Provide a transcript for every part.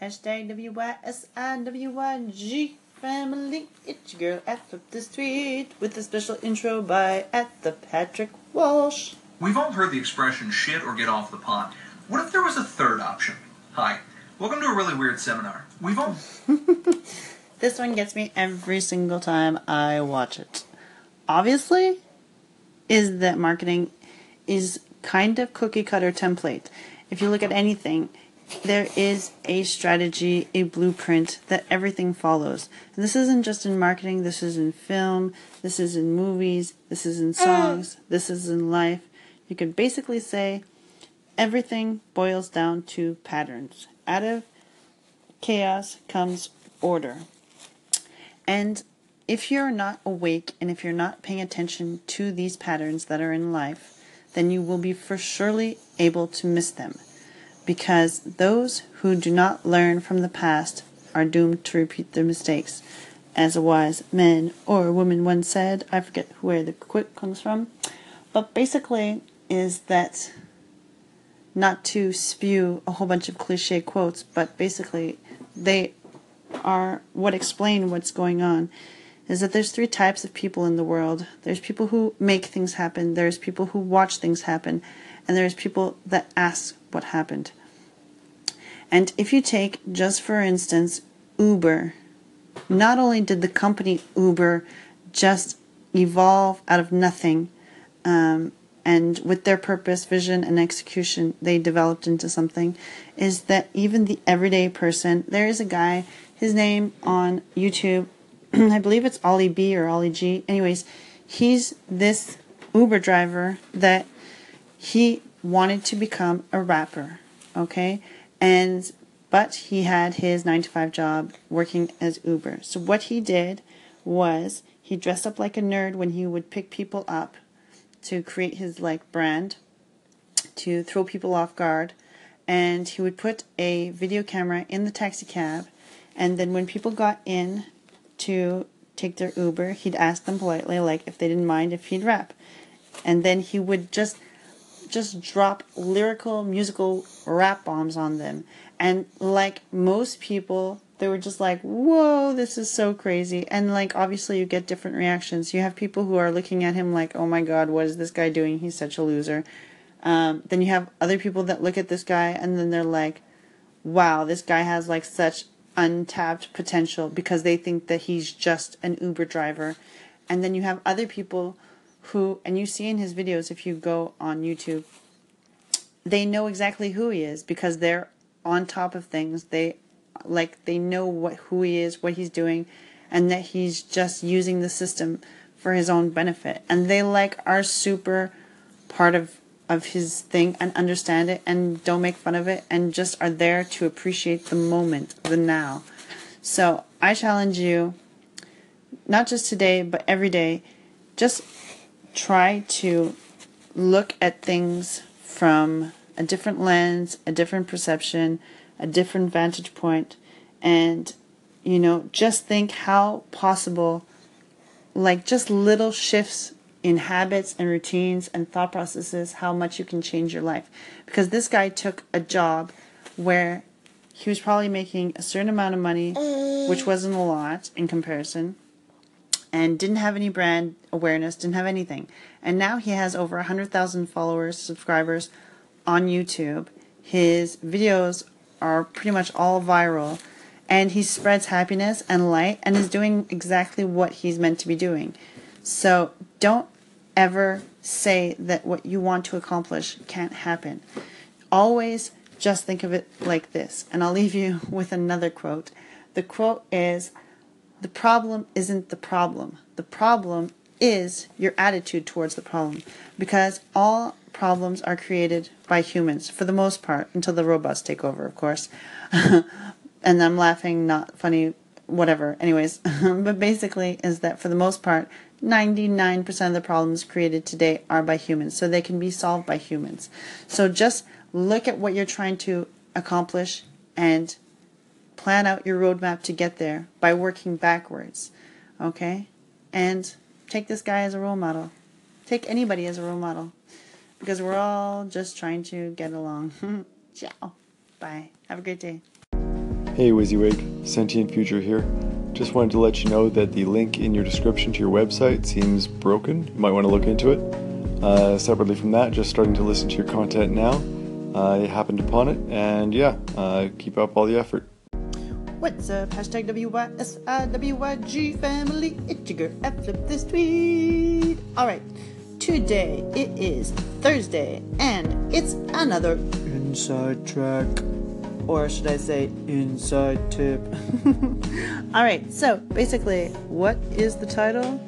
Hashtag WYSIWYG family. It's your girl at Flip the Street with a special intro by at the Patrick Walsh. We've all heard the expression shit or get off the pot. What if there was a third option? Hi, welcome to a really weird seminar. We've all. This one gets me every single time I watch it. Obviously, is that marketing is kind of cookie cutter template. If you look at anything, there is a strategy, a blueprint that everything follows. And this isn't just in marketing, this is in film, this is in movies, this is in songs, this is in life. You could basically say everything boils down to patterns. Out of chaos comes order. And if you're not awake and if you're not paying attention to these patterns that are in life, then you will be for surely able to miss them. Because those who do not learn from the past are doomed to repeat their mistakes. As a wise man or woman once said, I forget where the quote comes from, but basically is that not to spew a whole bunch of cliche quotes, but basically they are what explain what's going on is that there's three types of people in the world. There's people who make things happen, there's people who watch things happen, and there's people that ask what happened. And if you take, just for instance, Uber, not only did the company Uber just evolve out of nothing, um, and with their purpose, vision, and execution, they developed into something, is that even the everyday person, there is a guy, his name on YouTube, I believe it's Ollie B or Ollie G. Anyways, he's this Uber driver that he wanted to become a rapper, okay? And but he had his 9 to 5 job working as Uber. So what he did was he dressed up like a nerd when he would pick people up to create his like brand to throw people off guard and he would put a video camera in the taxi cab and then when people got in to take their Uber, he'd ask them politely like if they didn't mind if he'd rap. And then he would just just drop lyrical musical rap bombs on them. And like most people, they were just like, "Whoa, this is so crazy." And like obviously you get different reactions. You have people who are looking at him like, "Oh my god, what is this guy doing? He's such a loser." Um, then you have other people that look at this guy and then they're like, "Wow, this guy has like such untapped potential because they think that he's just an Uber driver. And then you have other people who, and you see in his videos if you go on YouTube, they know exactly who he is because they're on top of things. They like they know what who he is, what he's doing, and that he's just using the system for his own benefit. And they like are super part of of his thing and understand it and don't make fun of it and just are there to appreciate the moment, the now. So I challenge you, not just today, but every day, just try to look at things from a different lens, a different perception, a different vantage point, and you know, just think how possible, like just little shifts in habits and routines and thought processes how much you can change your life. Because this guy took a job where he was probably making a certain amount of money, which wasn't a lot in comparison, and didn't have any brand awareness, didn't have anything. And now he has over 100,000 followers, subscribers on YouTube. His videos are pretty much all viral. And he spreads happiness and light and is doing exactly what he's meant to be doing. So don't ever say that what you want to accomplish can't happen. Always just think of it like this. And I'll leave you with another quote. The quote is The problem isn't the problem. The problem is your attitude towards the problem. Because all problems are created by humans, for the most part, until the robots take over, of course. and I'm laughing, not funny, whatever. Anyways, but basically, is that for the most part, 99% of the problems created today are by humans, so they can be solved by humans. So just look at what you're trying to accomplish and plan out your roadmap to get there by working backwards. Okay? And take this guy as a role model. Take anybody as a role model because we're all just trying to get along. Ciao. Bye. Have a great day. Hey WYSIWYG, Sentient Future here. Just wanted to let you know that the link in your description to your website seems broken. You might want to look into it. Uh, separately from that, just starting to listen to your content now. I happened upon it, and yeah, uh, keep up all the effort. What's up? Hashtag WYSIWYG family. It's your girl. I flip this tweet. Alright, today it is Thursday, and it's another inside track. Or should I say inside tip? Alright, so basically, what is the title?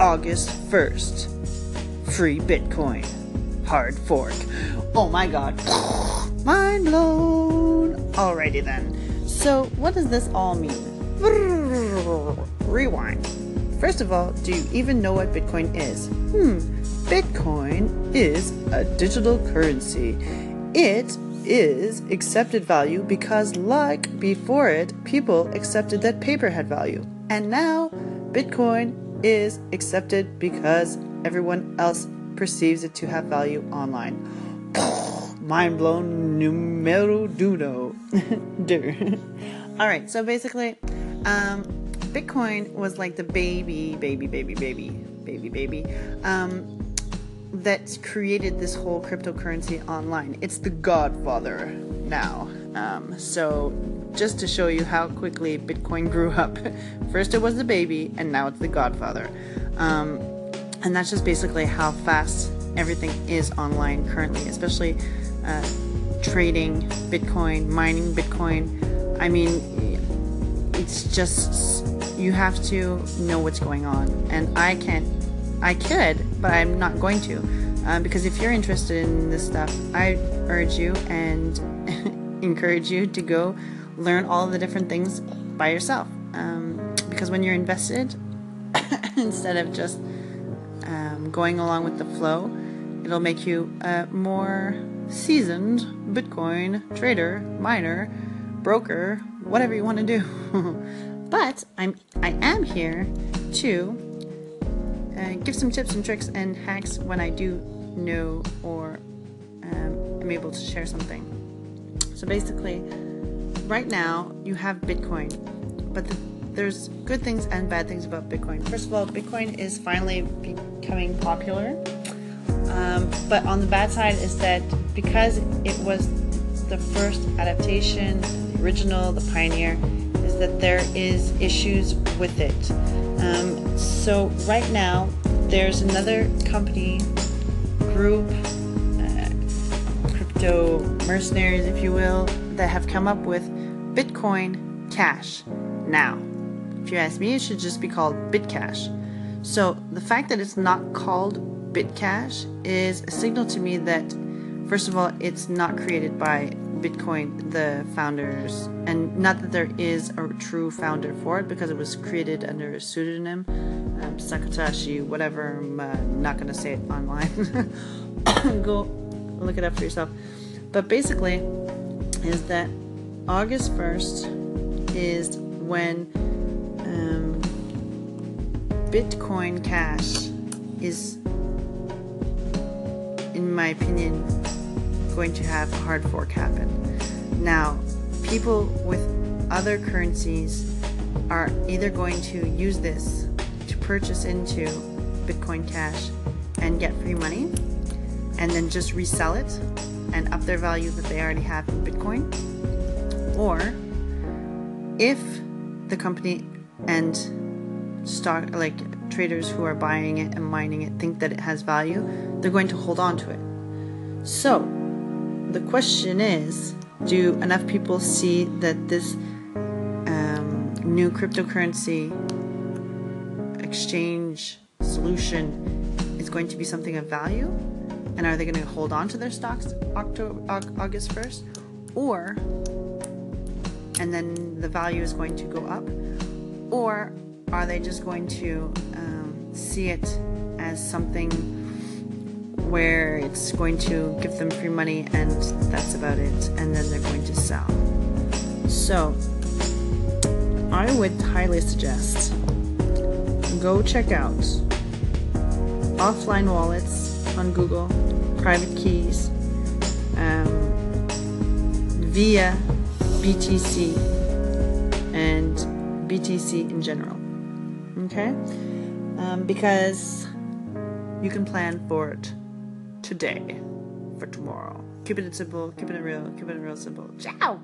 August 1st. Free Bitcoin. Hard fork. Oh my god. Mind blown. Alrighty then. So, what does this all mean? Rewind. First of all, do you even know what Bitcoin is? Hmm, Bitcoin is a digital currency. It is accepted value because, like before it, people accepted that paper had value. And now, Bitcoin is accepted because everyone else perceives it to have value online. Mind blown numero duno. All right, so basically, um, Bitcoin was like the baby, baby, baby, baby, baby, baby, um, that created this whole cryptocurrency online. It's the godfather now. Um, so, just to show you how quickly Bitcoin grew up, first it was the baby, and now it's the godfather. Um, and that's just basically how fast everything is online currently, especially uh, trading Bitcoin, mining Bitcoin. I mean, it's just you have to know what's going on, and I can't. I could, but I'm not going to, um, because if you're interested in this stuff, I urge you and encourage you to go learn all the different things by yourself. Um, because when you're invested, instead of just um, going along with the flow, it'll make you a more seasoned Bitcoin trader, miner, broker, whatever you want to do. but I'm I am here to uh, give some tips and tricks and hacks when I do know or um, am able to share something. So basically, right now you have Bitcoin, but the, there's good things and bad things about Bitcoin. First of all, Bitcoin is finally becoming popular. Um, but on the bad side is that because it was the first adaptation, the original, the pioneer, is that there is issues with it. Um, so right now, there's another company, group, uh, crypto mercenaries, if you will, that have come up with Bitcoin Cash. Now, if you ask me, it should just be called Bitcash. So the fact that it's not called Bitcash is a signal to me that, first of all, it's not created by Bitcoin, the founders, and not that there is a true founder for it because it was created under a pseudonym, um, Satoshi, whatever. I'm uh, not going to say it online. Go look it up for yourself. But basically, is that August 1st is when um, Bitcoin Cash is, in my opinion, going to have a hard fork happen. Now, people with other currencies are either going to use this to purchase into Bitcoin Cash and get free money and then just resell it and up their value that they already have in Bitcoin. Or if the company and stock like traders who are buying it and mining it think that it has value, they're going to hold on to it. So, the question is do enough people see that this um, new cryptocurrency exchange solution is going to be something of value? And are they going to hold on to their stocks October, August 1st? Or, and then the value is going to go up? Or are they just going to see it as something where it's going to give them free money and that's about it, and then they're going to sell? So, I would highly suggest go check out offline wallets on Google, private keys, um, via BTC, and BTC in general. Okay? Um, because you can plan for it today, for tomorrow. Keeping it simple, keeping it real, keeping it real simple. Ciao!